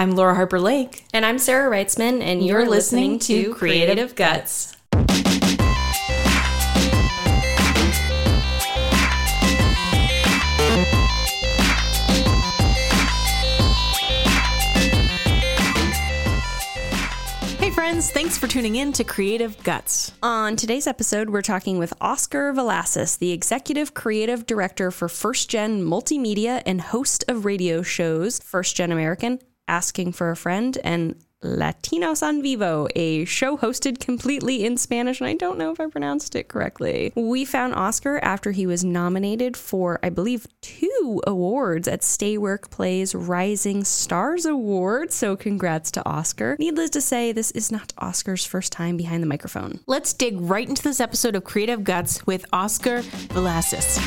I'm Laura Harper Lake. And I'm Sarah Reitzman, and you're, You're listening, listening to to Creative Creative Guts. Hey, friends, thanks for tuning in to Creative Guts. On today's episode, we're talking with Oscar Velasquez, the executive creative director for First Gen Multimedia and host of radio shows First Gen American, Asking for a Friend, and Latinos on Vivo, a show hosted completely in Spanish, and I don't know if I pronounced it correctly. We found Oscar after he was nominated for, I believe, two awards at Stay Work Play's Rising Stars Award, so congrats to Oscar. Needless to say, this is not Oscar's first time behind the microphone. Let's dig right into this episode of Creative Guts with Oscar Velasquez.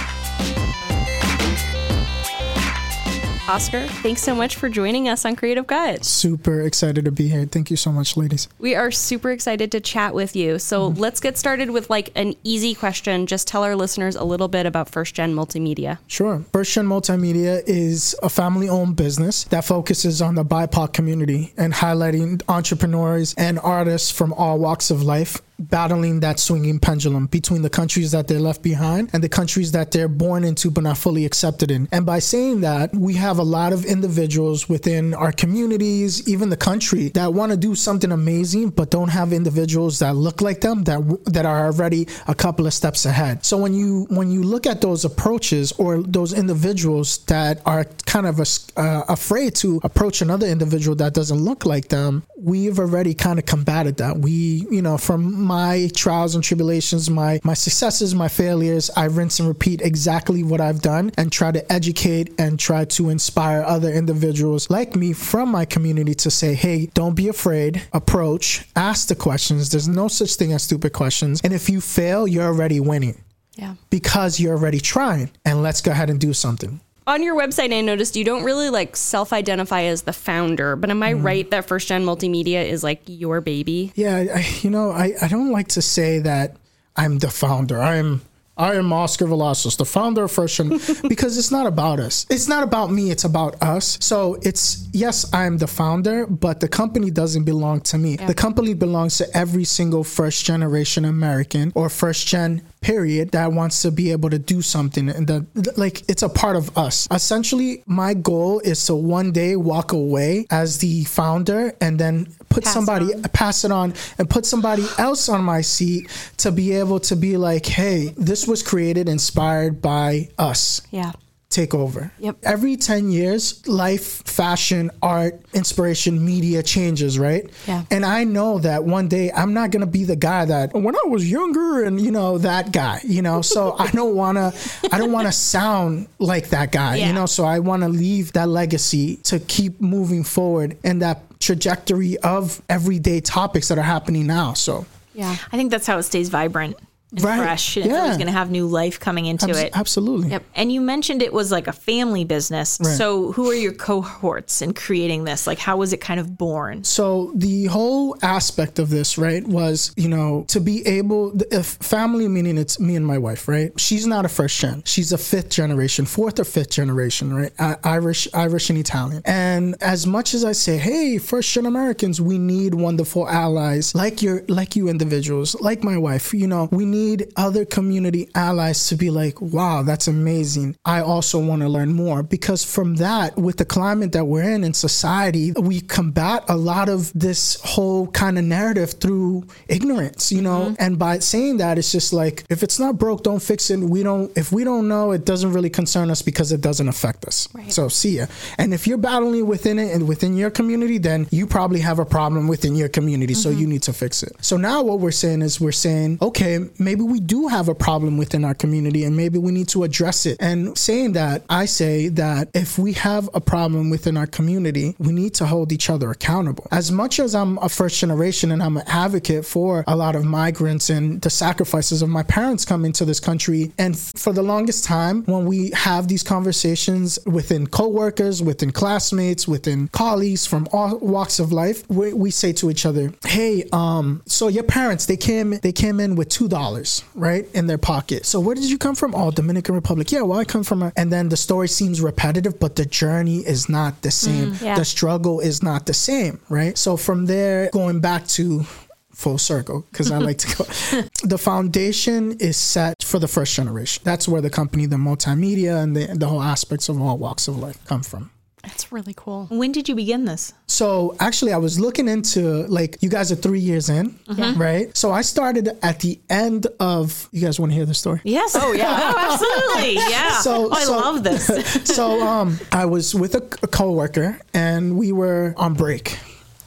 Oscar, thanks so much for joining us on Creative Guts. Super excited to be here. Thank you so much, ladies. We are super excited to chat with you. So mm-hmm. let's get started with like an easy question. Just tell our listeners a little bit about First Gen Multimedia. Sure. First Gen Multimedia is a family owned business that focuses on the BIPOC community and highlighting entrepreneurs and artists from all walks of life battling that swinging pendulum between the countries that they're left behind and the countries that they're born into but not fully accepted in. And by saying that, we have a lot of individuals within our communities, even the country, that want to do something amazing but don't have individuals that look like them that that are already a couple of steps ahead. So when you when you look at those approaches or those individuals that are kind of uh, afraid to approach another individual that doesn't look like them, we've already kind of combated that. We, you know, from my trials and tribulations, my my successes, my failures, I rinse and repeat exactly what I've done and try to educate and try to inspire other individuals like me from my community to say, "Hey, don't be afraid. Approach, ask the questions. There's no such thing as stupid questions. And if you fail, you're already winning." Yeah. Because you're already trying. And let's go ahead and do something on your website, I noticed you don't really like self identify as the founder, but am I mm. right that First Gen Multimedia is like your baby? Yeah, I, you know, I, I don't like to say that I'm the founder. I am I am Oscar Velasquez, the founder of First Gen, because it's not about us. It's not about me, it's about us. So it's, yes, I'm the founder, but the company doesn't belong to me. Yeah. The company belongs to every single first generation American or first gen period that wants to be able to do something and the like it's a part of us essentially my goal is to one day walk away as the founder and then put pass somebody it pass it on and put somebody else on my seat to be able to be like hey this was created inspired by us. Yeah take over. Yep. Every 10 years, life, fashion, art, inspiration, media changes, right? Yeah. And I know that one day I'm not going to be the guy that when I was younger and you know that guy, you know. So I don't want to I don't want to sound like that guy, yeah. you know. So I want to leave that legacy to keep moving forward and that trajectory of everyday topics that are happening now. So yeah. I think that's how it stays vibrant and right. fresh. And yeah. Going to have new life coming into Abs- it. Absolutely. Yep. And you mentioned it was like a family business. Right. So who are your cohorts in creating this? Like how was it kind of born? So the whole aspect of this, right, was, you know, to be able, if family meaning it's me and my wife, right? She's not a first gen. She's a fifth generation, fourth or fifth generation, right? Irish, Irish and Italian. And as much as I say, hey, first gen Americans, we need wonderful allies like your, like you individuals, like my wife, you know, we need need other community allies to be like, wow, that's amazing. I also want to learn more. Because from that, with the climate that we're in in society, we combat a lot of this whole kind of narrative through ignorance, you know? Mm-hmm. And by saying that, it's just like, if it's not broke, don't fix it. We don't, if we don't know, it doesn't really concern us because it doesn't affect us. Right. So see ya. And if you're battling within it and within your community, then you probably have a problem within your community. Mm-hmm. So you need to fix it. So now what we're saying is we're saying, okay, maybe maybe we do have a problem within our community and maybe we need to address it. And saying that, I say that if we have a problem within our community, we need to hold each other accountable. As much as I'm a first generation and I'm an advocate for a lot of migrants and the sacrifices of my parents coming to this country, and for the longest time, when we have these conversations within coworkers, within classmates, within colleagues from all walks of life, we, we say to each other, "Hey, um, so your parents they came they came in with two dollars." Dollars, right, in their pocket. So where did you come from? Oh, Dominican Republic. Yeah, well, I come from a, and then the story seems repetitive, but the journey is not the mm, same. yeah. The struggle is not the same, right? So from there, going back to full circle because I like to go. the foundation is set for the first generation. That's where the company, the multimedia, and the, the whole aspects of all walks of life come from. That's really cool. When did you begin this? So actually, I was looking into like you guys are three years in, right? So I started at the end of. You guys want to hear the story? Yes. Oh yeah. oh, absolutely. Yeah. So- oh, I so- love this. so um, I was with a, a coworker and we were on break.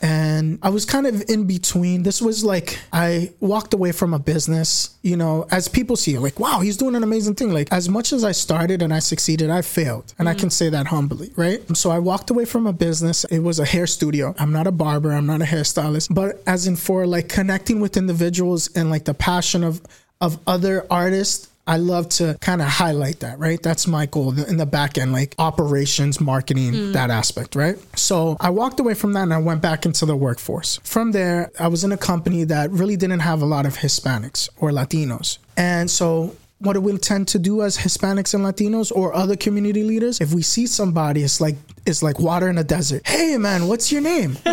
And I was kind of in between. This was like I walked away from a business, you know, as people see, like, wow, he's doing an amazing thing. Like, as much as I started and I succeeded, I failed. And I mm-hmm. can say that humbly, right? So I walked away from a business. It was a hair studio. I'm not a barber, I'm not a hairstylist, but as in for like connecting with individuals and like the passion of of other artists I love to kind of highlight that, right? That's my goal in the back end, like operations, marketing, mm. that aspect, right? So I walked away from that and I went back into the workforce. From there, I was in a company that really didn't have a lot of Hispanics or Latinos. And so what do we tend to do as Hispanics and Latinos or other community leaders? If we see somebody, it's like it's like water in a desert. Hey man, what's your name?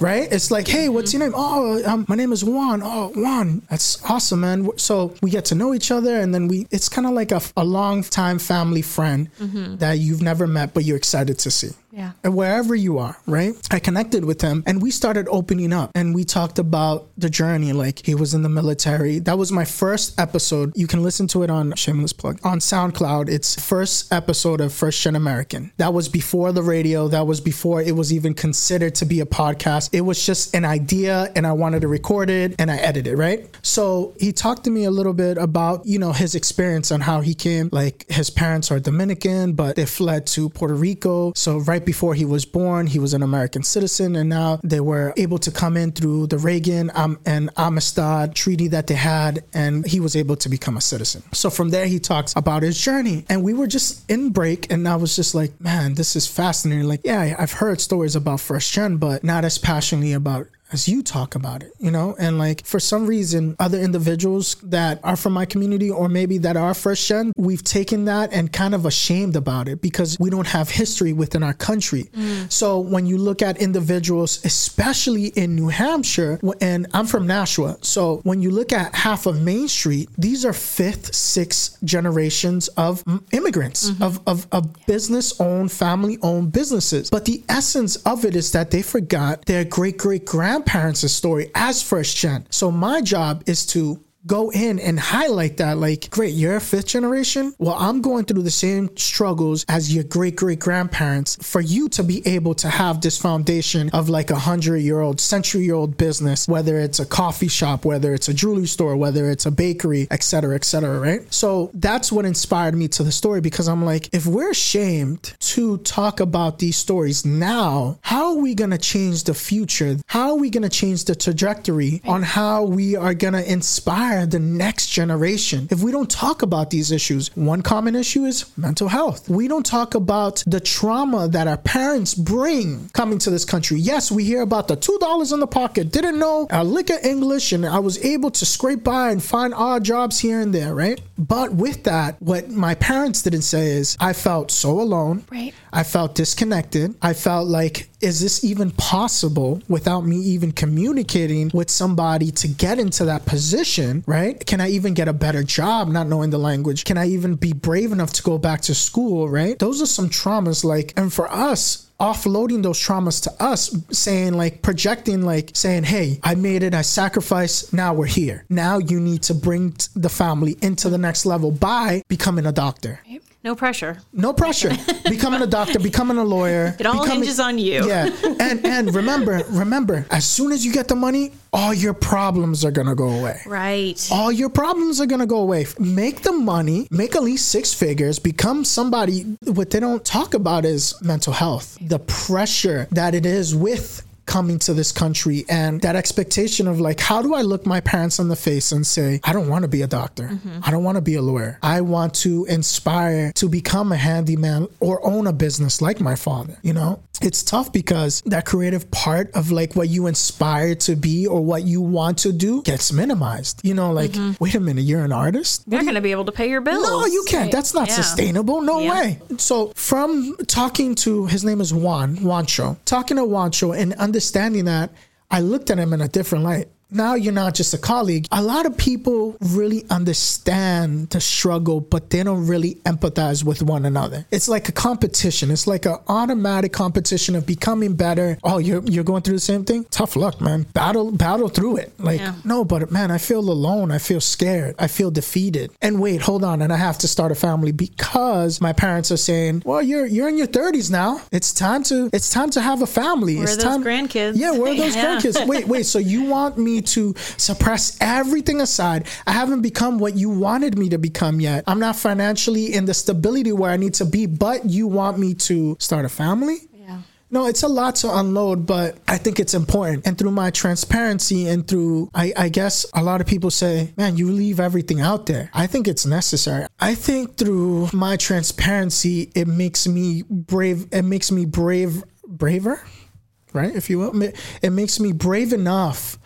right? It's like, hey, what's your name? Oh, um, my name is Juan. Oh, Juan, that's awesome, man. So we get to know each other, and then we. It's kind of like a, a long time family friend that you've never met, but you're excited to see. Yeah. And wherever you are, right? I connected with him and we started opening up and we talked about the journey. Like he was in the military. That was my first episode. You can listen to it on shameless plug on SoundCloud. It's first episode of First Gen American. That was before the radio. That was before it was even considered to be a podcast. It was just an idea and I wanted to record it and I edited it, right? So he talked to me a little bit about, you know, his experience on how he came. Like his parents are Dominican, but they fled to Puerto Rico. So right before he was born, he was an American citizen, and now they were able to come in through the Reagan um, and Amistad treaty that they had, and he was able to become a citizen. So from there, he talks about his journey, and we were just in break, and I was just like, man, this is fascinating. Like, yeah, I've heard stories about first gen, but not as passionately about as you talk about it, you know? And like for some reason, other individuals that are from my community or maybe that are first gen, we've taken that and kind of ashamed about it because we don't have history within our country. So when you look at individuals, especially in New Hampshire, and I'm from Nashua, so when you look at half of Main Street, these are fifth, sixth generations of mm, immigrants, of, of, of business owned, family owned businesses. But the essence of it is that they forgot their great great grandparents' story as first gen. So my job is to go in and highlight that like great you're a fifth generation? Well i'm going through the same struggles as your great great grandparents for you to be able to have this foundation of like a hundred year old century year old business whether it's a coffee shop whether it's a jewelry store whether it's a bakery etc cetera, etc cetera, right? So that's what inspired me to the story because i'm like if we're ashamed to talk about these stories now how are we going to change the future? How are we going to change the trajectory on how we are going to inspire the next generation. If we don't talk about these issues one common issue is mental health. We don't talk about the trauma that our parents bring coming to this country. Yes we hear about the two dollars in the pocket. Didn't know. A lick of english and i was able to scrape by and find odd jobs here and there right? But with that what my parents didn't say is i felt so alone. Right. I felt disconnected. I felt like, is this even possible without me even communicating with somebody to get into that position, right? Can I even get a better job not knowing the language? Can I even be brave enough to go back to school, right? Those are some traumas, like, and for us, offloading those traumas to us saying like projecting like saying hey i made it i sacrificed now we're here now you need to bring the family into the next level by becoming a doctor No pressure. no pressure. becoming a doctor, becoming a lawyer. It all becoming- hinges on you. Yeah. And and remember, remember, as soon as you get the money, all your problems are gonna go away. Right. All your problems are gonna go away. Make the money, make at least six figures, become somebody. What they don't talk about is mental health. The pressure that it is with coming to this country and that expectation of like, how do I look my parents in the face and say, I don't want to be a doctor. Mm-hmm. I don't want to be a lawyer. I want to inspire to become a handyman or own a business like my father, you know? It's tough because that creative part of like what you inspire to be or what you want to do gets minimized. You know, like, mm-hmm. wait a minute, you're an artist? You're not going to be able to pay your bills. No, you can't. Right. That's not yeah. sustainable. No yeah. way. So, from talking to his name is Juan, Juancho, talking to Juancho and understanding that, I looked at him in a different light now you're not just a colleague. A lot of people really understand the struggle, but they don't really empathize with one another. It's like a competition. It's like an automatic competition of becoming better. Oh, you're you're going through the same thing? Tough luck, man. Battle battle through it. Like, yeah. no, but man, I feel alone. I feel scared. I feel defeated. And wait, hold on, and I have to start a family because my parents are saying, "Well, you're you're in your 30s now. It's time to it's time to have a family. Where it's are those time grandkids? Yeah, where are those yeah. grandkids? Wait, wait. So you want me to suppress everything aside. I haven't become what you wanted me to become yet. I'm not financially in the stability where I need to be, but you want me to start a family? Yeah. No, it's a lot to unload, but I think it's important. And through my transparency and through, I, I, guess a lot of people say, man, you leave everything out there. I think it's necessary. I think through my transparency, it makes me brave. It makes me brave, braver, right? If you will. It makes me brave enough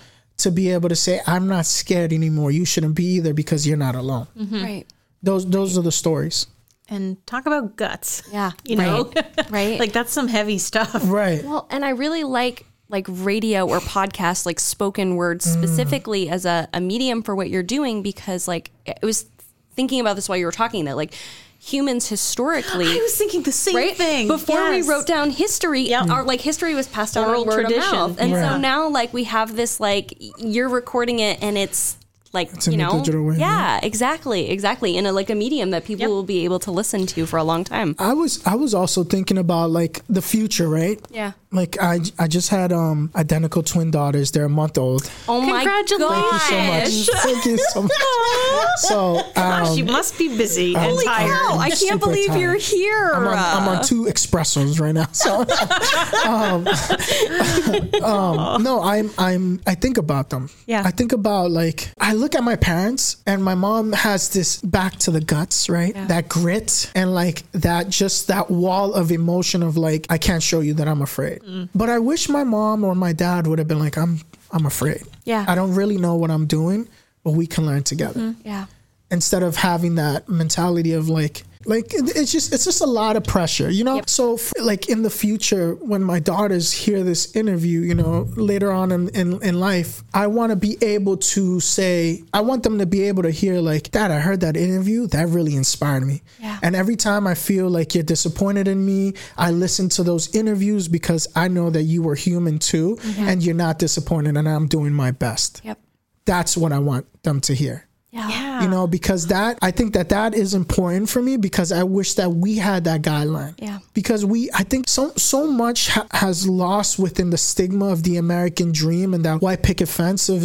to be able to say, I'm not scared anymore. You shouldn't be either because you're not alone. Mm-hmm. Right. Those those are the stories. And talk about guts. Yeah. You know? Right. right. like that's some heavy stuff. Right. Well, and I really like like radio or podcast, like spoken words mm. specifically as a, a medium for what you're doing because like it was thinking about this while you were talking that like humans historically. I was thinking the same right? thing. Before yes. we wrote down history, yep. our like history was passed down oral tradition. And yeah. so now like we have this like you're recording it and it's like it's you know way, yeah, yeah, exactly exactly in a like a medium that people yep. will be able to listen to for a long time i was i was also thinking about like the future right yeah like i i just had um identical twin daughters. They're a month old. Oh my god thank you so much. Thank you so much. So um, Gosh, you must be busy and holy tired. cow, i can't believe tired. you're here I'm on, I'm on, two expressos right now so. Um, um, no i'm i'm i think about them. Yeah. I think about like i look at my parents, and my mom has this back to the guts, right? Yeah. That grit and like that, just that wall of emotion of like, I can't show you that I'm afraid. Mm. But I wish my mom or my dad would have been like, I'm, I'm afraid. Yeah. I don't really know what I'm doing, but we can learn together. Mm-hmm. Yeah. Instead of having that mentality of like, like it's just it's just a lot of pressure you know yep. so like in the future when my daughters hear this interview you know later on in, in, in life i want to be able to say i want them to be able to hear like dad i heard that interview that really inspired me yeah. and every time i feel like you're disappointed in me i listen to those interviews because i know that you were human too mm-hmm. and you're not disappointed and i'm doing my best yep that's what i want them to hear yeah. You know, because that, I think that that is important for me because I wish that we had that guideline. Yeah. Because we, I think so, so much ha- has lost within the stigma of the American dream and that white picket fence of,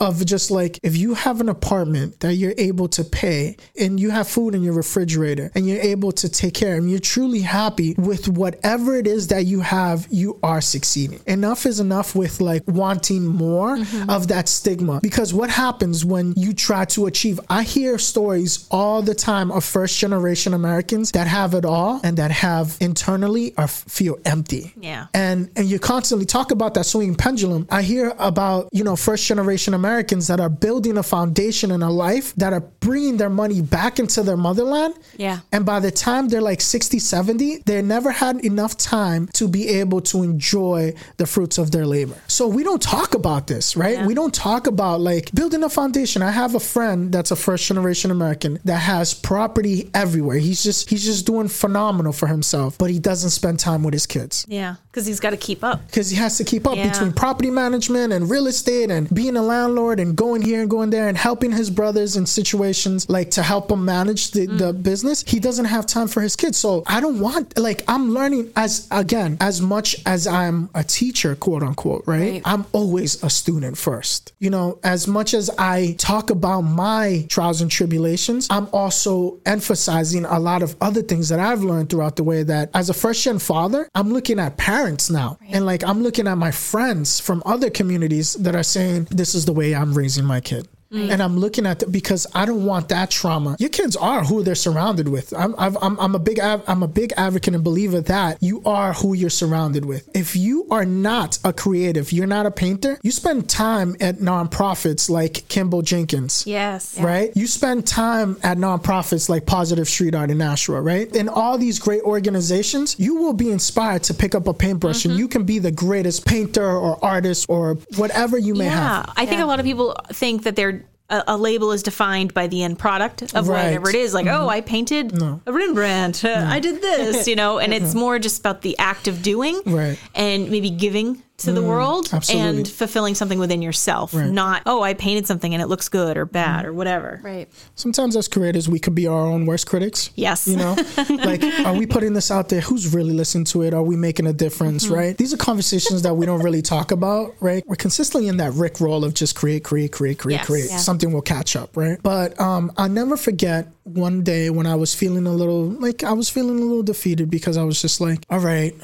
of just like, if you have an apartment that you're able to pay and you have food in your refrigerator and you're able to take care and you're truly happy with whatever it is that you have, you are succeeding. Enough is enough with like wanting more mm-hmm. of that stigma. Because what happens when you try to achieve. I hear stories all the time of first generation Americans that have it all and that have internally or feel empty. Yeah. And and you constantly talk about that swinging pendulum. I hear about, you know, first generation Americans that are building a foundation in a life that are bringing their money back into their motherland. Yeah. And by the time they're like 60, 70, they never had enough time to be able to enjoy the fruits of their labor. So we don't talk about this, right? Yeah. We don't talk about like building a foundation. I have a friend friend that's a first generation American that has property everywhere. He's just he's just doing phenomenal for himself, but he doesn't spend time with his kids. Yeah, because he's got to keep up. Because he has to keep up yeah. between property management and real estate and being a landlord and going here and going there and helping his brothers in situations like to help him manage the, mm. the business. He doesn't have time for his kids. So I don't want like I'm learning as again as much as I'm a teacher, quote unquote, right? right. I'm always a student first. You know, as much as I talk about my trials and tribulations, I'm also emphasizing a lot of other things that I've learned throughout the way that as a first gen father, I'm looking at parents now. Right. And like I'm looking at my friends from other communities that are saying, this is the way I'm raising my kid. Right. And I'm looking at it because I don't want that trauma. Your kids are who they're surrounded with. I'm, I'm, I'm a big I'm a big advocate and believer that you are who you're surrounded with. If you are not a creative, you're not a painter. You spend time at nonprofits like Kimball Jenkins. Yes. Right. Yeah. You spend time at nonprofits like Positive Street Art in Nashua. Right. In all these great organizations, you will be inspired to pick up a paintbrush mm-hmm. and you can be the greatest painter or artist or whatever you may have. yeah. have. I think yeah. a lot of people think that they're a, a, label is defined by the end product of right. whatever it is. Like, mm-hmm. oh, I painted no. a Rembrandt. No. I did this, you know, and it's more just about the act of doing right. and maybe giving to mm, the world absolutely. and fulfilling something within yourself. Right. Not, oh, I painted something and it looks good or bad mm. or whatever. Right. Sometimes as creators, we could be our own worst critics. Yes. You know, like, are we putting this out there? Who's really listening to it? Are we making a difference? Mm-hmm. Right. These are conversations that we don't really talk about. Right. We're consistently in that Rick roll of just create, create, create, create, yes. create. Yeah. Something will catch up. Right. But um, I'll never forget one day when I was feeling a little like I was feeling a little defeated because I was just like, all right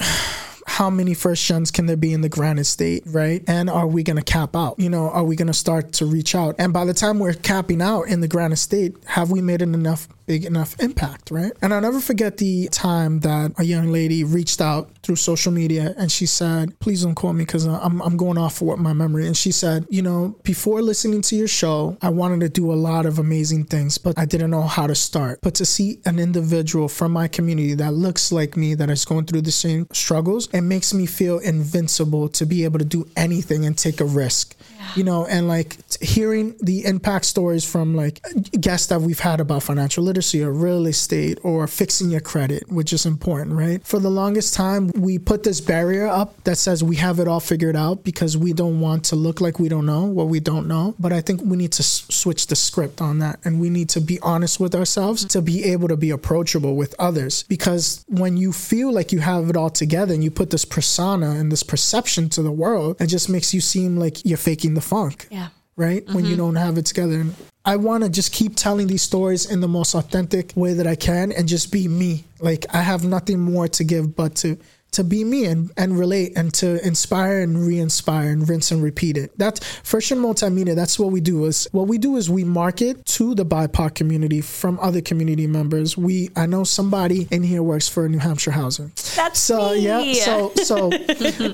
how many first gens can there be in the Granite State, right? And are we going to cap out? You know, are we going to start to reach out? And by the time we're capping out in the Granite State, have we made an enough big enough impact, right? And I'll never forget the time that a young lady reached out through social media and she said, please don't call me because I'm, I'm going off for what my memory. And she said, you know, before listening to your show, I wanted to do a lot of amazing things, but I didn't know how to start. But to see an individual from my community that looks like me, that is going through the same struggles, it makes me feel invincible to be able to do anything and take a risk you know, and like hearing the impact stories from like guests that we've had about financial literacy or real estate or fixing your credit, which is important, right? For the longest time, we put this barrier up that says we have it all figured out because we don't want to look like we don't know what we don't know. But I think we need to s- switch the script on that and we need to be honest with ourselves to be able to be approachable with others. Because when you feel like you have it all together and you put this persona and this perception to the world, it just makes you seem like you're faking the funk. Yeah. Right? Mm-hmm. When you mm-hmm. don't have it together. And I want to just keep telling these stories in the most authentic way that I can and just be me. Like I have nothing more to give but to to be me and, and relate and to inspire and re-inspire and rinse and repeat it. That's First Gen Multimedia. That's what we do. Is what we do is we market to the BIPOC community from other community members. We I know somebody in here works for New Hampshire Housing. That's so me. yeah. So so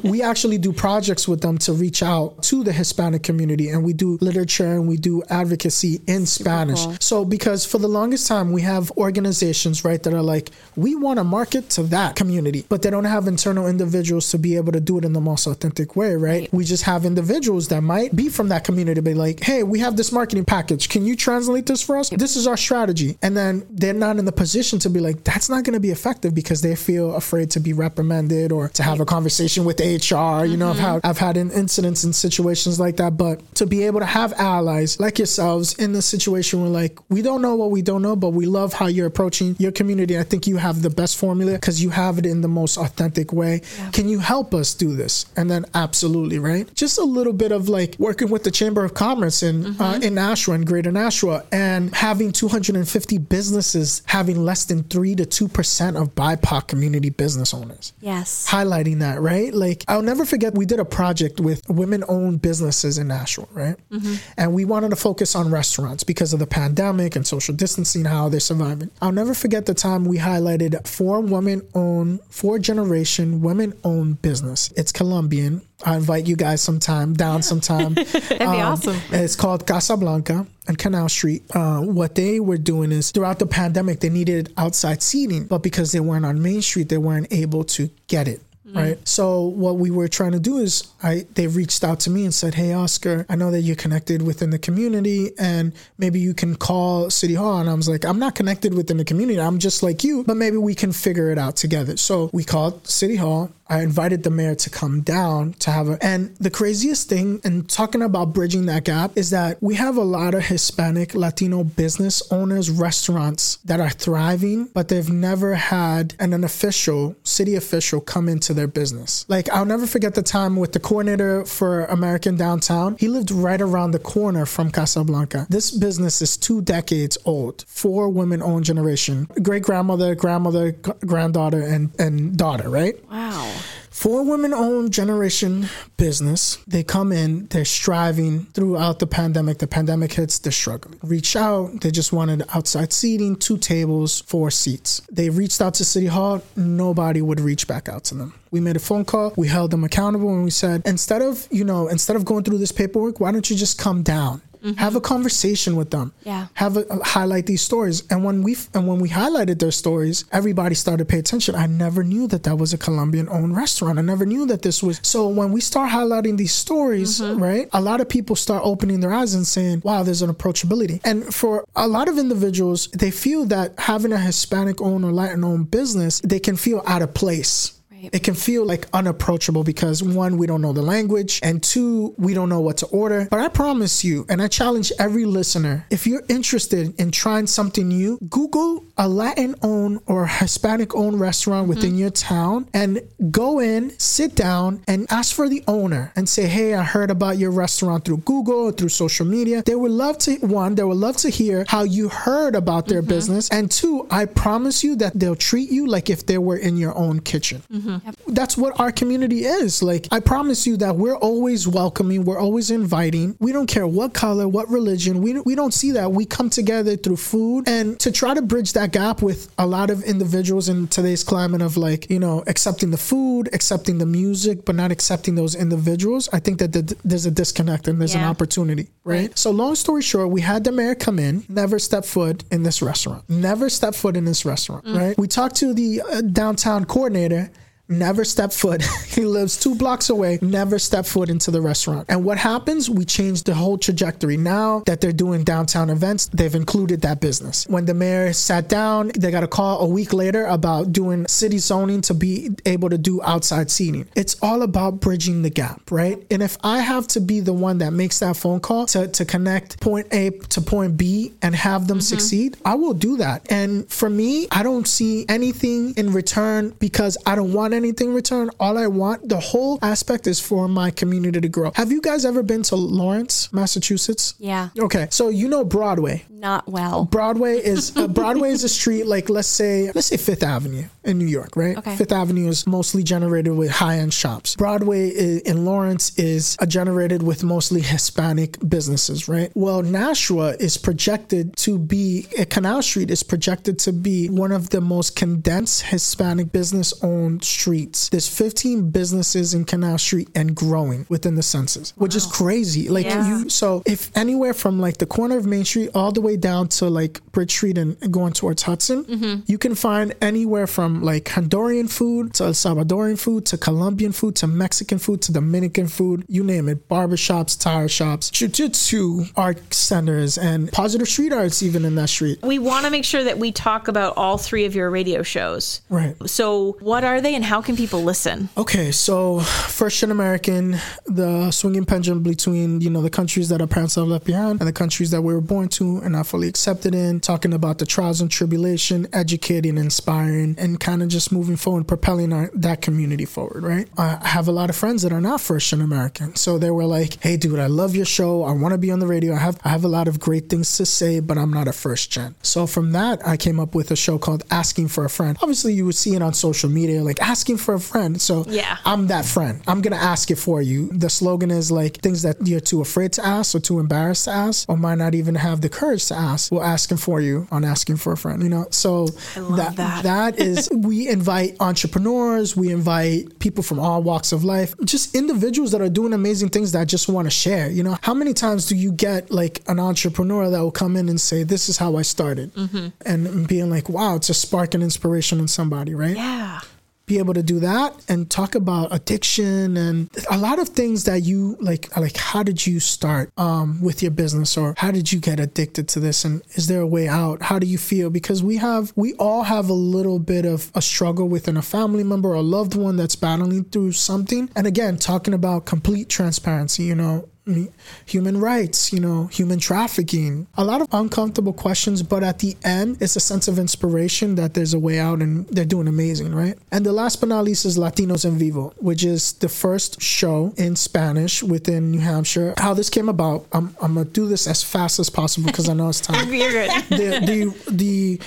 we actually do projects with them to reach out to the Hispanic community and we do literature and we do advocacy in Super Spanish. Cool. So because for the longest time we have organizations right that are like we want to market to that community, but they don't have have internal individuals to be able to do it in the most authentic way, right? We just have individuals that might be from that community, be like, hey, we have this marketing package. Can you translate this for us? This is our strategy. And then they're not in the position to be like, that's not going to be effective because they feel afraid to be reprimanded or to have a conversation with HR. You know, mm-hmm. I've had, I've had incidents and situations like that. But to be able to have allies like yourselves in the situation where like, we don't know what we don't know, but we love how you're approaching your community. I think you have the best formula because you have it in the most authentic authentic way. Yeah. Can you help us do this? And then absolutely, right? Just a little bit of like working with the Chamber of Commerce in uh, mm-hmm. uh, in Nashua and Greater Nashua and having 250 businesses having less than 3 to 2% of BIPOC community business owners. Yes. Highlighting that, right? Like I'll never forget we did a project with women-owned businesses in Nashua, right? Mm-hmm. And we wanted to focus on restaurants because of the pandemic and social distancing how they're surviving. I'll never forget the time we highlighted four women-owned, four generations women owned business. It's Colombian. I invite you guys sometime, down sometime. That'd be um, awesome. It's called Casablanca and Canal Street. Uh, what they were doing is throughout the pandemic, they needed outside seating, but because they weren't on Main Street, they weren't able to get it Mm. right? So what we were trying to do is I they reached out to me and said, "Hey Oscar, I know that you're connected within the community and maybe you can call City Hall." And I was like, "I'm not connected within the community. I'm just like you, but maybe we can figure it out together." So we called City Hall I invited the mayor to come down to have a. And the craziest thing, and talking about bridging that gap, is that we have a lot of Hispanic, Latino business owners, restaurants that are thriving, but they've never had an, an official, city official come into their business. Like, I'll never forget the time with the coordinator for American Downtown. He lived right around the corner from Casablanca. This business is two decades old, four women owned generation, great grandmother, grandmother, granddaughter, and, and daughter, right? Wow. Four women owned generation business. They come in, they're striving throughout the pandemic. The pandemic hits, they're struggling. Reach out, they just wanted outside seating, two tables, four seats. They reached out to City Hall, nobody would reach back out to them. We made a phone call, we held them accountable, and we said, instead of, you know, instead of going through this paperwork, why don't you just come down? Mm-hmm. Have a conversation with them. Yeah. Have a, highlight these stories. And when we and when we highlighted their stories, everybody started to pay attention. I never knew that that was a Colombian owned restaurant. I never knew that this was. So when we start highlighting these stories, mm-hmm. right? A lot of people start opening their eyes and saying, "Wow, there's an approachability." And for a lot of individuals, they feel that having a Hispanic owned or Latin owned business, they can feel out of place it can feel like unapproachable because one, we don't know the language, and two, we don't know what to order. But I promise you, and I challenge every listener, if you're interested in trying something new, Google a Latin owned or Hispanic owned restaurant within mm-hmm. your town and go in, sit down, and ask for the owner and say, Hey, I heard about your restaurant through Google or through social media. They would love to, one, they would love to hear how you heard about their mm-hmm. business. And two, I promise you that they'll treat you like if they were in your own kitchen. Mm-hmm. That's what our community is. Like, I promise you that we're always welcoming, we're always inviting. We don't care what color, what religion. We, we don't see that. We come together through food and to try to bridge that gap with a lot of individuals in today's climate of like, you know, accepting the food, accepting the music, but not accepting those individuals. I think that the, there's a disconnect and there's yeah. an opportunity, right? right? So, long story short, we had the mayor come in, never step foot in this restaurant, never step foot in this restaurant, mm. right? We talked to the uh, downtown coordinator never step foot. he lives two blocks away, never step foot into the restaurant. And what happens? We change the whole trajectory. Now that they're doing downtown events, they've included that business. When the mayor sat down, they got a call a week later about doing city zoning to be able to do outside seating. It's all about bridging the gap, right? And if I have to be the one that makes that phone call to, to connect point A to point B and have them mm-hmm. succeed, I will do that. And for me, I don't see anything in return because I don't want anything return. All I want, the whole aspect is for my community to grow. Have you guys ever been to Lawrence, Massachusetts? Yeah. Okay. So you know Broadway. Not well. Broadway is uh, Broadway is a street like let's say let's say Fifth Avenue in New York, right? Okay. Fifth Avenue is mostly generated with high-end shops. Broadway in Lawrence is generated with mostly Hispanic businesses, right? Well, Nashua is projected to be Canal Street is projected to be one of the most condensed Hispanic business-owned streets streets. There's 15 businesses in Canal Street and growing within the census, which is crazy. Like yeah. you, so if anywhere from like the corner of Main Street all the way down to like Bridge Street and going towards Hudson, mm-hmm. you can find anywhere from like Honduran food to El Salvadorian food to Colombian food to Mexican food to Dominican food, you name it. Barbershops, tire shops, jujitsu, art centers, and positive street arts even in that street. We want to make sure that we talk about all three of your radio shows. Right. So what are they and how how can people listen? Okay, so First Gen American, the swinging pendulum between you know the countries that our parents have left behind and the countries that we were born to and are fully accepted in. Talking about the trials and tribulation, educating, inspiring, and kind of just moving forward, propelling our, that community forward. Right. I have a lot of friends that are not First Gen American, so they were like, "Hey, dude, I love your show. I want to be on the radio. I have I have a lot of great things to say, but I'm not a First Gen." So from that, I came up with a show called Asking for a Friend. Obviously, you would see it on social media, like ask asking for a friend. So yeah, I'm that friend. I'm gonna ask it for you. The slogan is like things that you're too afraid to ask or too embarrassed to ask or might not even have the courage to ask. We'll ask for you on asking for a friend. You know, so that, that that is we invite entrepreneurs, we invite people from all walks of life, just individuals that are doing amazing things that just want to share. You know, how many times do you get like an entrepreneur that will come in and say, "This is how I started," mm-hmm. and being like, "Wow, it's a spark and inspiration in somebody," right? Yeah. Be able to do that and talk about addiction and a lot of things that you like like how did you start um, with your business or how did you get addicted to this and is there a way out? How do you feel? Because we have we all have a little bit of a struggle within a family member or a loved one that's battling through something. And again talking about complete transparency you know human rights, you know, human trafficking. A lot of uncomfortable questions, but at the end, it's a sense of inspiration that there's a way out and they're doing amazing, right? And the last but not least is Latinos en Vivo, which is the first show in Spanish within New Hampshire. How this came about, I'm, I'm gonna do this as fast as possible because I know it's time. You're good. The, the, the,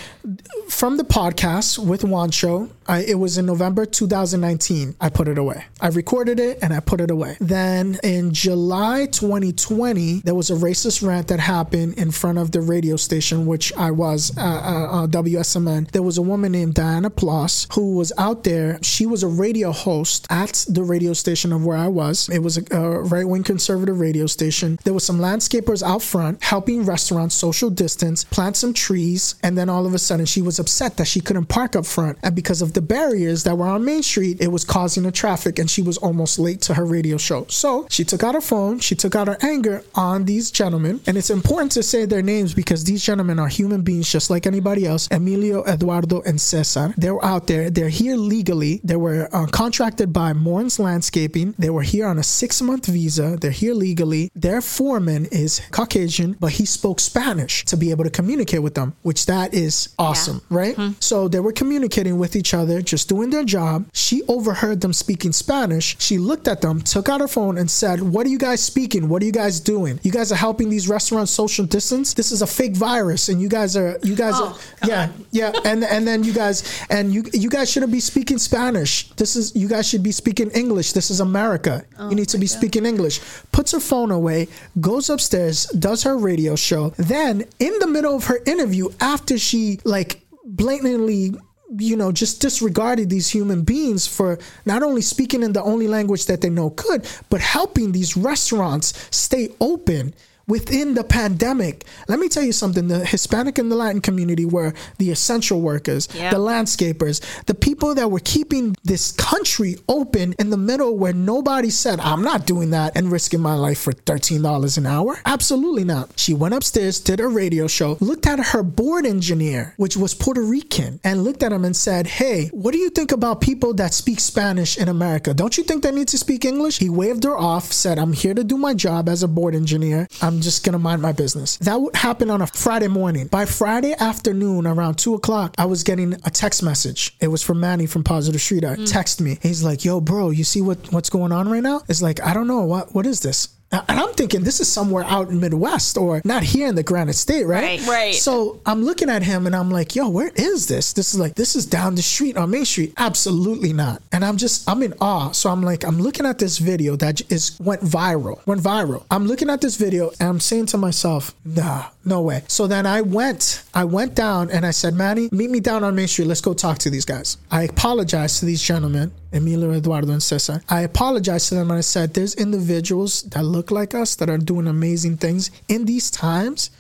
from the podcast with Juancho, I, it was in November 2019. I put it away. I recorded it and I put it away. Then in July 2020, there was a racist rant that happened in front of the radio station, which I was, uh, uh, uh, WSMN. There was a woman named Diana Ploss who was out there. She was a radio host at the radio station of where I was. It was a, a right wing conservative radio station. There was some landscapers out front helping restaurants social distance, plant some trees, and then all of a sudden she was upset that she couldn't park up front. And because of the barriers that were on Main Street, it was causing the traffic and she was almost late to her radio show. So she took out her phone, she took out her anger on these gentlemen. And it's important to say their names because these gentlemen are human beings just like anybody else. Emilio, Eduardo, and Cesar. They were out there. They're here legally. They were uh, contracted by Morton's Landscaping. They were here on a six month visa. They're here legally. Their foreman is Caucasian, but he spoke Spanish to be able to communicate with them, which that is awesome, yeah. right? Mm-hmm. So they were communicating with each other, just doing their job. She overheard them speaking Spanish. She looked at them, took out her phone, and said, What do you guys What are you guys doing? You guys are helping these restaurants social distance. This is a fake virus, and you guys are you guys oh, are yeah yeah, and and then you guys and you you guys shouldn't be speaking Spanish. This is you guys should be speaking English. This is America. Oh, you need to be God. speaking English. Puts her phone away, goes upstairs, does her radio show. Then in the middle of her interview, after she like blatantly you know, just disregarded these human beings for not only speaking in the only language that they know could, but helping these restaurants stay open within the pandemic. Let me tell you something the Hispanic and the Latin community were the essential workers, yeah. the landscapers, the people that were keeping this country open in the middle where nobody said, I'm not doing that and risking my life for $13 an hour. Absolutely not. She went upstairs, did a radio show, looked at her board engineer, which was Puerto Rican, and looked at him and said, Hey, what do you think about people that speak Spanish in America? Don't you think they need to speak English? He waved her off, said, I'm here to do my job as a board engineer. I'm I'm just gonna mind my business. That would happen on a Friday morning. By Friday afternoon, around two o'clock, I was getting a text message. It was from Manny from Positive Street Art. Mm. Text me. He's like, "Yo, bro, you see what what's going on right now?" It's like I don't know what what is this. And I'm thinking this is somewhere out in Midwest or not here in the Granite State, right? Right. Right. So I'm looking at him and I'm like, yo, where is this? This is like, this is down the street on Main Street. Absolutely not. And I'm just, I'm in awe. So I'm like, I'm looking at this video that is went viral, went viral. I'm looking at this video and I'm saying to myself, nah, no way. So then I went, I went down and I said, Manny, meet me down on Main Street. Let's go talk to these guys. I apologized to these gentlemen, Emilio, Eduardo, and Cesar. I apologized to them and I said, there's individuals that look like us that are doing amazing things in these times.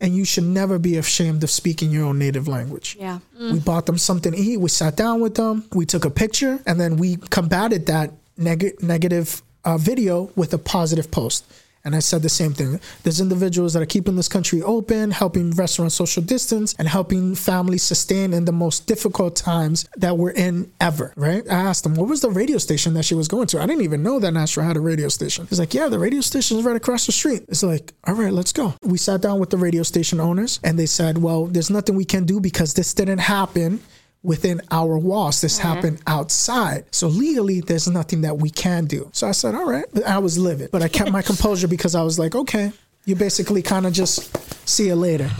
And you should never be ashamed of speaking your own native language. Yeah. Mm. We bought them something to eat. We sat down with them. We took a picture and then we combated that neg- negative uh, video with a positive post. And I said the same thing. There's individuals that are keeping this country open, helping restaurants social distance, and helping families sustain in the most difficult times that we're in ever, right? I asked them, what was the radio station that she was going to? I didn't even know that Nashua had a radio station. He's like, yeah, the radio station is right across the street. It's like, all right, let's go. We sat down with the radio station owners and they said, well, there's nothing we can do because this didn't happen within our walls. This mm-hmm. happened outside. So legally, there's nothing that we can do. So I said, all right. I was livid, but I kept my composure because I was like, okay, you basically kind of just see you later.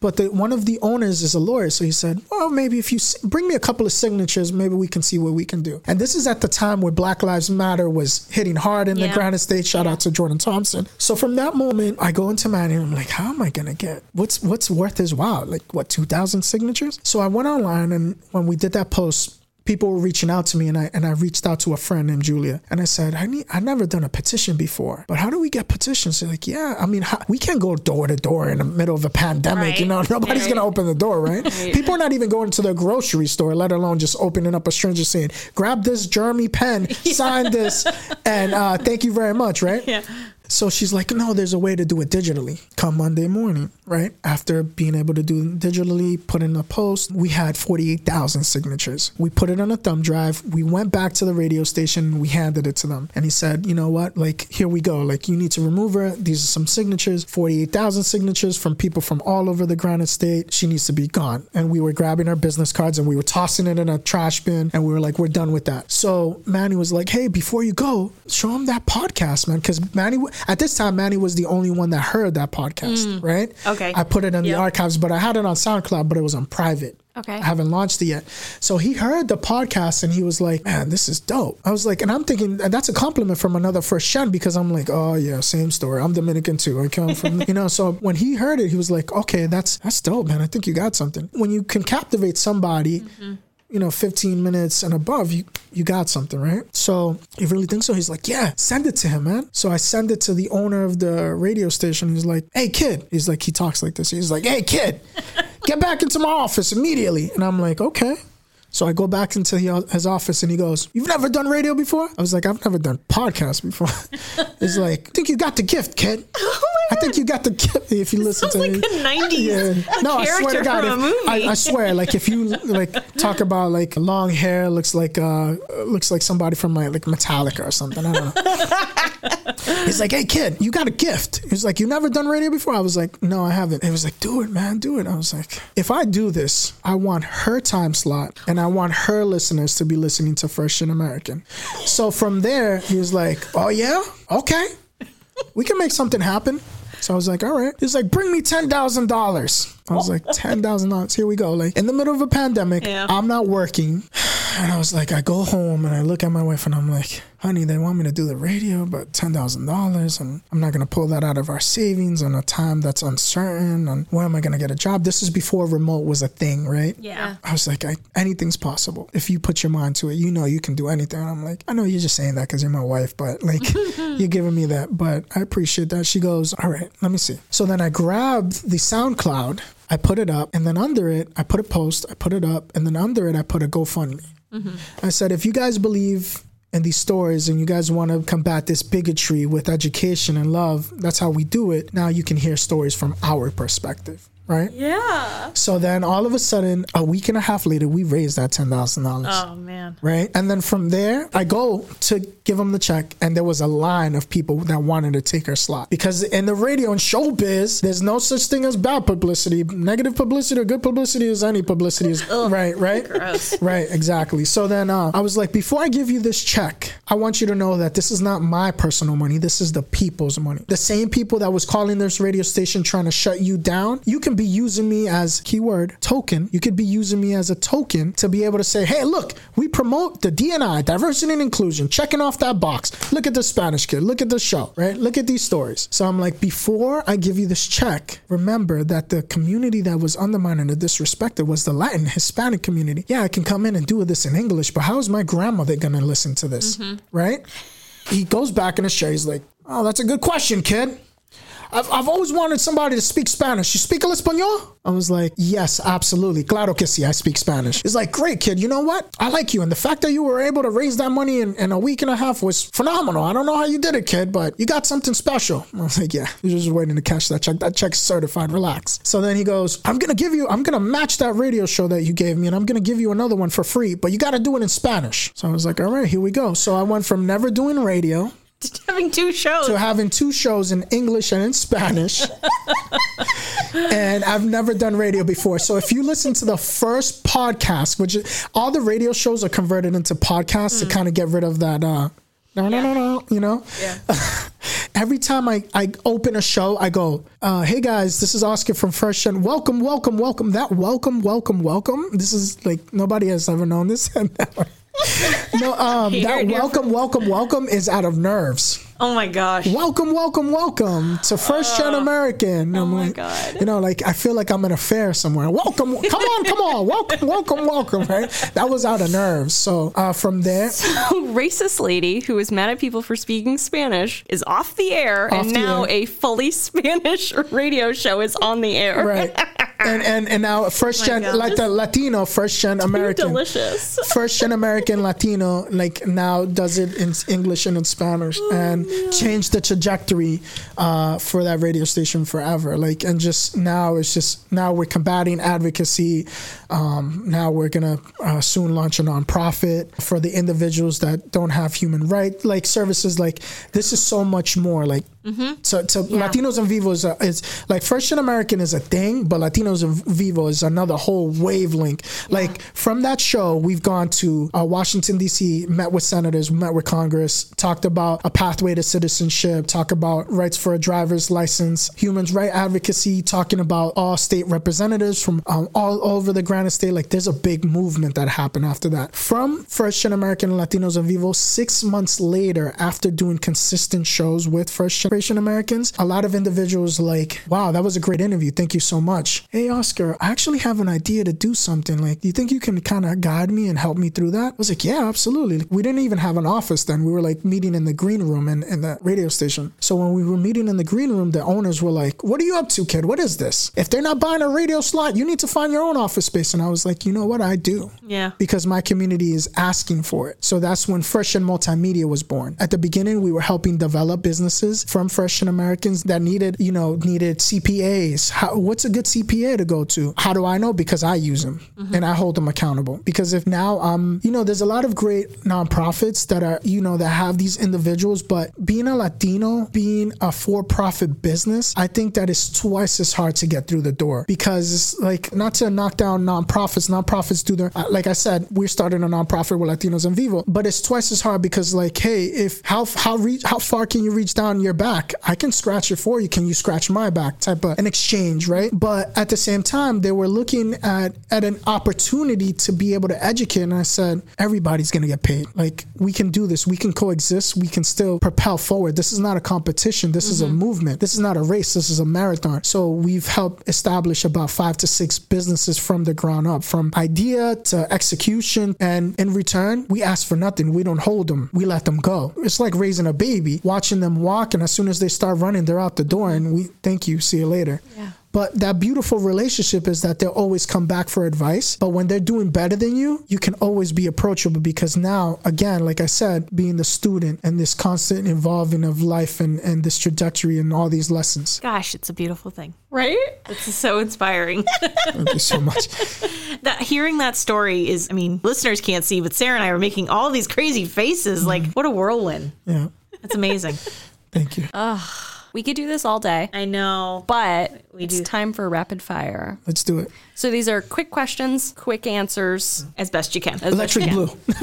But the, one of the owners is a lawyer, so he said, "Well, maybe if you bring me a couple of signatures, maybe we can see what we can do." And this is at the time where Black Lives Matter was hitting hard in yeah. the Granite State. Shout yeah. out to Jordan Thompson. So from that moment, I go into Manny and I'm like, "How am I gonna get what's what's worth his while? Like what, two thousand signatures?" So I went online and when we did that post people were reaching out to me and I and I reached out to a friend named Julia and I said, I need I've never done a petition before, but how do we get petitions? They're like, yeah, I mean, how, we can't go door to door in the middle of a pandemic. Right. You know, nobody's right. gonna open the door, right? right? People are not even going to the grocery store, let alone just opening up a stranger saying, grab this Jeremy pen, yeah. sign this, and uh, thank you very much, right? Yeah. So she's like, no, there's a way to do it digitally. Come Monday morning, right? After being able to do it digitally, put in a post, we had 48,000 signatures. We put it on a thumb drive. We went back to the radio station. We handed it to them. And he said, you know what? Like, here we go. Like, you need to remove her. These are some signatures 48,000 signatures from people from all over the Granite State. She needs to be gone. And we were grabbing our business cards and we were tossing it in a trash bin. And we were like, we're done with that. So Manny was like, hey, before you go, show him that podcast, man. Because Manny, at this time, Manny was the only one that heard that podcast, mm. right? Okay. I put it in yep. the archives, but I had it on SoundCloud, but it was on private. Okay. I haven't launched it yet. So he heard the podcast and he was like, man, this is dope. I was like, and I'm thinking, and that's a compliment from another first gen because I'm like, oh yeah, same story. I'm Dominican too. I come from, you know, so when he heard it, he was like, okay, that's, that's dope, man. I think you got something. When you can captivate somebody, mm-hmm you know, 15 minutes and above, you you got something, right? So you really think so? He's like, yeah, send it to him, man. So I send it to the owner of the radio station. He's like, hey, kid. He's like, he talks like this. He's like, hey, kid, get back into my office immediately. And I'm like, okay. So I go back into his office and he goes, You've never done radio before? I was like, I've never done podcasts before. He's like, I think you got the gift, kid. Oh I think you got the gift if you listen to like me. a 90s yeah. no, I swear to God. If, I, I, swear, like if you like talk about like long hair looks like uh looks like somebody from like, like Metallica or something. I don't know. He's like, Hey kid, you got a gift. He's like, You never done radio before? I was like, No, I haven't. He was like, Do it, man, do it. I was like, if I do this, I want her time slot and I want her listeners to be listening to First Gen American. So from there, he was like, Oh, yeah? Okay. We can make something happen. So I was like, All right. He's like, Bring me $10,000. I was like, $10,000. Here we go. Like, in the middle of a pandemic, yeah. I'm not working. And I was like, I go home and I look at my wife and I'm like, honey, they want me to do the radio, but $10,000 and I'm not going to pull that out of our savings on a time that's uncertain. And where am I going to get a job? This is before remote was a thing, right? Yeah. I was like, I, anything's possible. If you put your mind to it, you know you can do anything. And I'm like, I know you're just saying that because you're my wife, but like, you're giving me that. But I appreciate that. She goes, all right, let me see. So then I grabbed the SoundCloud I put it up, and then under it, I put a post, I put it up, and then under it, I put a GoFundMe. Mm-hmm. I said, if you guys believe in these stories and you guys want to combat this bigotry with education and love, that's how we do it. Now you can hear stories from our perspective right? Yeah. So then all of a sudden, a week and a half later, we raised that ten thousand dollars. Oh man. Right, and then from there, I go to give them the check, and there was a line of people that wanted to take her slot because in the radio and showbiz, there's no such thing as bad publicity. Negative publicity or good publicity is any publicity. Is Ugh, right, right, gross. right, exactly. So then uh, I was like, before I give you this check, I want you to know that this is not my personal money. This is the people's money. The same people that was calling this radio station trying to shut you down. You can be using me as keyword token. You could be using me as a token to be able to say, hey, look, we promote the DNI, diversity and inclusion, checking off that box. Look at the Spanish kid. Look at the show, right? Look at these stories. So I'm like, before I give you this check, remember that the community that was undermined and disrespected was the Latin Hispanic community. Yeah, I can come in and do this in English, but how is my grandmother going to listen to this? Mm-hmm. Right? He goes back in his chair. He's like, oh, that's a good question, kid. I've, I've always wanted somebody to speak Spanish. You speak el español? I was like, yes, absolutely. Claro que sí, I speak Spanish. He's like, great, kid. You know what? I like you. And the fact that you were able to raise that money in, in a week and a half was phenomenal. I don't know how you did it, kid, but you got something special. I was like, yeah, you're just waiting to cash that check. That check's certified. Relax. So then he goes, I'm going to give you, I'm going to match that radio show that you gave me and I'm going to give you another one for free, but you got to do it in Spanish. So I was like, all right, here we go. So I went from never doing radio having two shows. To having two shows in English and in Spanish. and I've never done radio before. So if you listen to the first podcast, which is, all the radio shows are converted into podcasts mm. to kind of get rid of that uh no, no, no, no, you know? Yeah. Every time I, I open a show, I go, uh, hey guys, this is Oscar from First Gen. Welcome, welcome, welcome. That welcome, welcome, welcome. This is like nobody has ever known this. no, um, that welcome, welcome, welcome is out of nerves. Oh my gosh. Welcome, welcome, welcome to First Gen American. oh I'm my like, God. You know, like I feel like I'm in a fair somewhere. Welcome, come on, come on, welcome, welcome, welcome. Right? That was out of nerves. So uh, from there, Racist lady who is mad at people for speaking Spanish is off the air, Off and the now air. a fully Spanish radio show is on the air. right, and and and now first gen, God. like the Latino, first gen American. Delicious. first gen American Latino, like now does it in English and in Spanish, and changed the trajectory uh, for that radio station forever. Like, and just now it's just now we're combating advocacy. Um, now we're gonna uh, soon launch a nonprofit for the individuals that don't have human rights, like services. Like this is so much more. Like, so, so Latinos in Vivo is, a, is like first gen American is a thing, but Latinos in Vivo is another whole wavelength. Like from that show, we've gone to uh, Washington D.C., met with senators, met with Congress, talked about a pathway to citizenship, talk about rights for a driver's license, human right advocacy, talking about all state representatives from um, all over the Granite State. Like there's a big movement that happened after that. From First Gen American and Latinos in Vivo, six months later, after doing consistent shows with First Americans, a lot of individuals like, wow, that was a great interview. Thank you so much. Hey, Oscar, I actually have an idea to do something. Like, do you think you can kind of guide me and help me through that? I was like, yeah, absolutely. We didn't even have an office then. We were like meeting in the green room in, in the radio station. So when we were meeting in the green room, the owners were like, what are you up to, kid? What is this? If they're not buying a radio slot, you need to find your own office space. And I was like, you know what? I do Yeah. because my community is asking for it. So that's when First Gen Multimedia was born. At the beginning, we were helping develop businesses from First Gen Americans that needed, you know, needed CPAs. How, what's a good CPA to go to? How do I know? Because I use them and I hold them accountable. Because if now I'm, you know, there's a lot of great nonprofits that are, you know, that have these individuals, but being a Latino, being a for-profit business, I think that is twice as hard to get through the door because like not to knock down nonprofits. Nonprofits do their, uh, like I said, we're starting a nonprofit with Latinos in Vivo, but it's twice as hard because like, hey, if how how reach how far can you reach down your back? I can scratch it for you. Can you scratch my back? Type of an exchange, right? But at the same time, they were looking at at an opportunity to be able to educate, and I said, everybody's gonna get paid. Like we can do this. We can coexist. We can still propel forward. This is not a competition. This is a mm-hmm. movement. This is not a race. This is a marathon. So we've helped establish about five to six businesses from the ground up, from idea to execution. And in return, we ask for nothing. We don't hold them. We let them go. It's like raising a baby, watching them walk, and as soon as they start running, they're out the door, and we thank you. See you later. Yeah. But that beautiful relationship is that they'll always come back for advice. But when they're doing better than you, you can always be approachable because now, again, like I said, being the student and this constant evolving of life and, and this trajectory and all these lessons. Gosh, it's a beautiful thing. Right? It's so inspiring. Thank you so much. that hearing that story is I mean, listeners can't see, but Sarah and I are making all these crazy faces. Like, mm-hmm. what a whirlwind. Yeah. That's amazing. Thank you. We could do this all day, I know. but We it's do. time for rapid fire. Let's do it. So these are quick questions, quick answers. As best you can. Electric blue.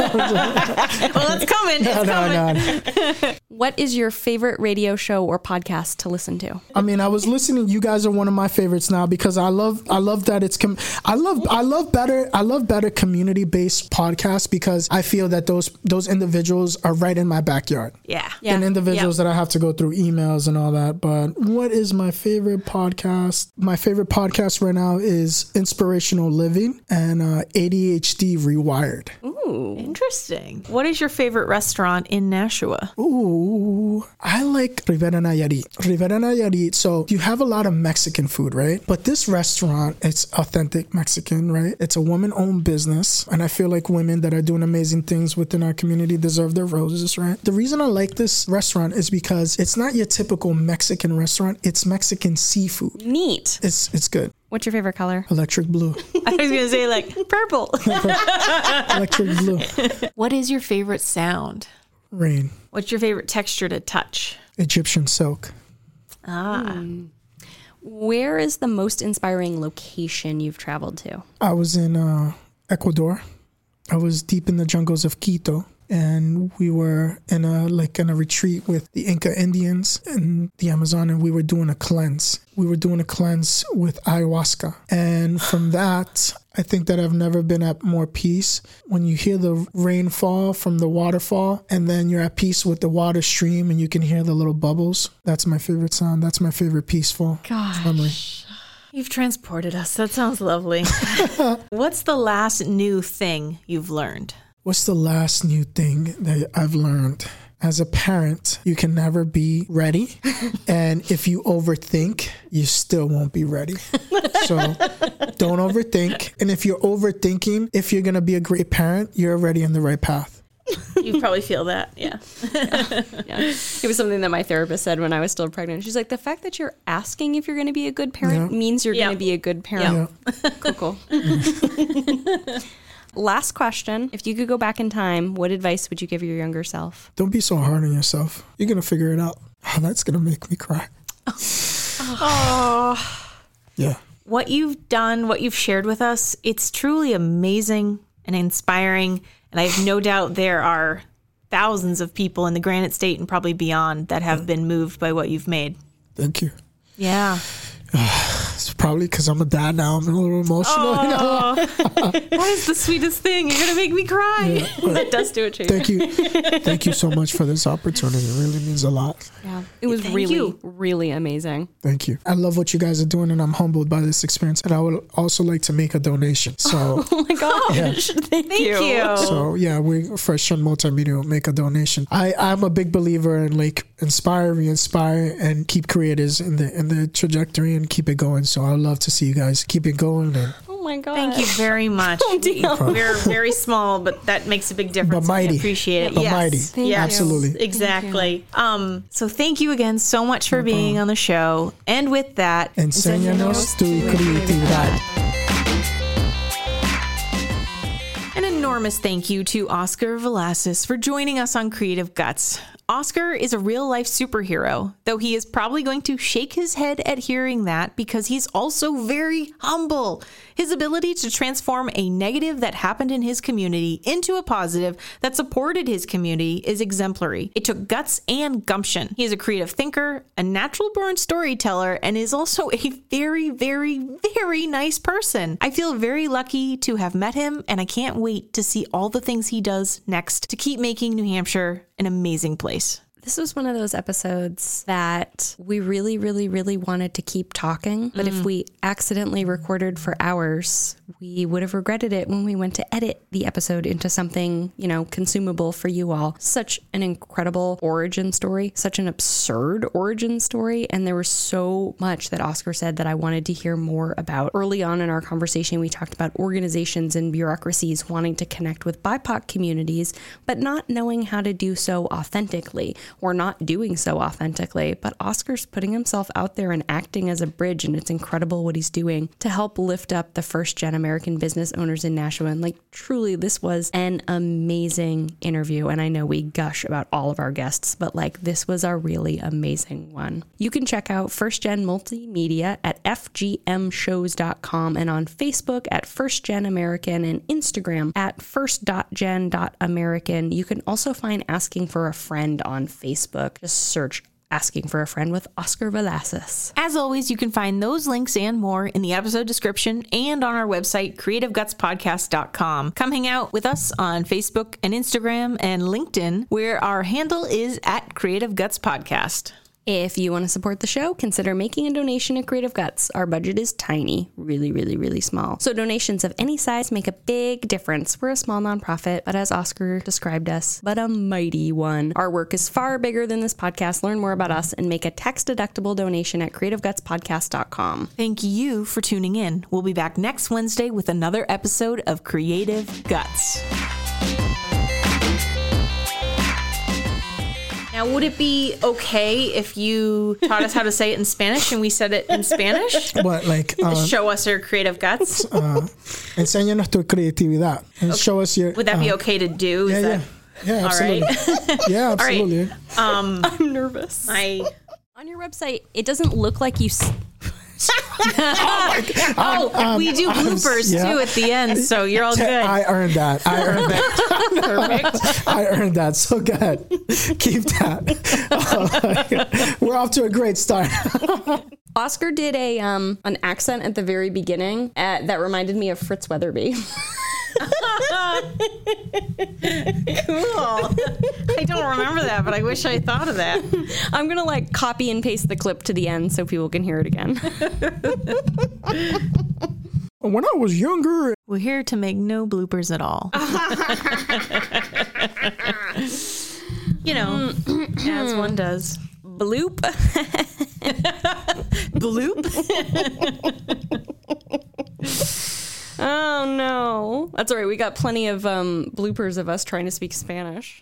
Well, it's coming. It's no, coming. no, no. What is your favorite radio show or podcast to listen to? I mean, I was listening. You guys are one of my favorites now because I love, I love that it's, com- I love, I love better, I love better community based podcasts because I feel that those those individuals are right in my backyard. Yeah. Yeah. And individuals Yeah. that I have to go through emails and all that. But what is my favorite podcast? My favorite podcast right now is Inspirational Living and uh, ADHD Rewired. Ooh, interesting. What is your favorite restaurant in Nashua? Ooh, I like Riviera Nayarit. Riviera Nayarit. So you have a lot of Mexican food, right? But this restaurant, it's authentic Mexican, right? It's a woman-owned business, and I feel like women that are doing amazing things within our community deserve their roses, right? The reason I like this restaurant is because it's not your typical Mexican restaurant. It's Mexican seafood. Neat. It's it's good. What's your favorite color? Electric blue. I was going to say, like, purple. Electric blue. what is your favorite sound? Rain. What's your favorite texture to touch? Egyptian silk. Ah. Where is the most inspiring location you've traveled to? I was in uh, Ecuador. I was deep in the jungles of Quito, and we were in a like in a retreat with the Inca Indians in the Amazon, and we were doing a cleanse. We were doing a cleanse with ayahuasca, and from that, I think that I've never been at more peace. When you hear the rain fall from the waterfall and then you're at peace with the water stream and you can hear the little bubbles, that's my favorite sound. That's my favorite peaceful Gosh. memory. You've transported us. That sounds lovely. What's the last new thing you've learned? What's the last new thing that I've learned? As a parent, you can never be ready. and if you overthink, you still won't be ready. So don't overthink. And if you're overthinking, if you're going to be a great parent, you're already on the right path. You probably feel that. Yeah. Yeah. It was something that my therapist said when I was still pregnant. She's like, the fact that you're asking if you're going to be a good parent Yeah. means you're Yeah. going to be a good parent. Yeah. Cool, cool. Last question. If you could go back in time, what advice would you give your younger self? Don't be so hard on yourself. You're going to figure it out. Oh, that's going to make me cry. Oh, Yeah. what you've done, what you've shared with us, it's truly amazing and inspiring. And I have no doubt there are thousands of people in the Granite State and probably beyond that have been moved by what you've made. Thank you. Yeah. It's probably because I'm a dad now. I'm a little emotional. you know? That is the sweetest thing. You're going to make me cry. that does do it, Chase. Thank you. Thank you so much for this opportunity. It really means a lot. Yeah. It was Thank really, you. really amazing. Thank you. I love what you guys are doing, and I'm humbled by this experience. And I would also like to make a donation. So, Oh my gosh. Yeah. Thank, Thank you. you. so yeah, we First Gen Multimedia will make a donation. I I'm a big believer in like inspire, re-inspire, and keep creators in the in the trajectory and keep it going. So I'd love to see you guys keep it going. And Oh my god. Thank you very much. We're very small, but that makes a big difference. But mighty. I appreciate it. But yes. mighty. Thank Yes. you. Absolutely. Exactly. Um, so thank you again so much for being on the show. And with that, enséñanos tu creatividad. An enormous thank you to Oscar Velasquez for joining us on Creative Guts. Oscar is a real life superhero, though he is probably going to shake his head at hearing that because he's also very humble. His ability to transform a negative that happened in his community into a positive that supported his community is exemplary. It took guts and gumption. He is a creative thinker, a natural born storyteller, and is also a very, very, very nice person. I feel very lucky to have met him, and I can't wait to see all the things he does next to keep making New Hampshire an amazing place. This was one of those episodes that we really, really, really wanted to keep talking. But if mm. we accidentally recorded for hours, we would have regretted it when we went to edit the episode into something, you know, consumable for you all. Such an incredible origin story, such an absurd origin story. And there was so much that Oscar said that I wanted to hear more about. Early on in our conversation, we talked about organizations and bureaucracies wanting to connect with BIPOC communities, but not knowing how to do so authentically or not doing so authentically. But Oscar's putting himself out there and acting as a bridge, and it's incredible what he's doing to help lift up the first gen American business owners in Nashua. And like, truly, this was an amazing interview. And I know we gush about all of our guests, but like, this was a really amazing one. You can check out First Gen Multimedia at fgmshows.com and on Facebook at First Gen American and Instagram at first.gen.american. You can also find Asking for a Friend on Facebook. Just search Asking for a Friend with Oscar Velasquez. As always, you can find those links and more in the episode description and on our website, creativegutspodcast.com. Come hang out with us on Facebook and Instagram and LinkedIn, where our handle is at Creative Guts Podcast. If you want to support the show, consider making a donation at Creative Guts. Our budget is tiny, really, really, really small. So donations of any size make a big difference. We're a small nonprofit, but as Oscar described us, but a mighty one. Our work is far bigger than this podcast. Learn more about us and make a tax-deductible donation at creativegutspodcast.com. Thank you for tuning in. We'll be back next Wednesday with another episode of Creative Guts. Now, would it be okay if you taught us how to say it in Spanish and we said it in Spanish? But like, um, Show us your creative guts. enséñanos tu creatividad and show us your. Would that be uh, okay to do? Is Yeah, yeah, that yeah, all absolutely. right? Yeah, right. absolutely. Um, I'm nervous. I On your website, it doesn't look like you. S- oh, we do bloopers yeah. too at the end, so you're all good. I earned that. I earned that. Perfect. I earned that. So good. Keep that. We're off to a great start. Oscar did a um an accent at the very beginning uh, that reminded me of Fritz Weatherby. Cool. I don't remember that, but I wish I thought of that. I'm gonna like copy and paste the clip to the end so people can hear it again. When I was younger, We're here to make no bloopers at all. you know, mm. as one does. Bloop. Bloop. Oh no. That's all right. We got plenty of um, bloopers of us trying to speak Spanish.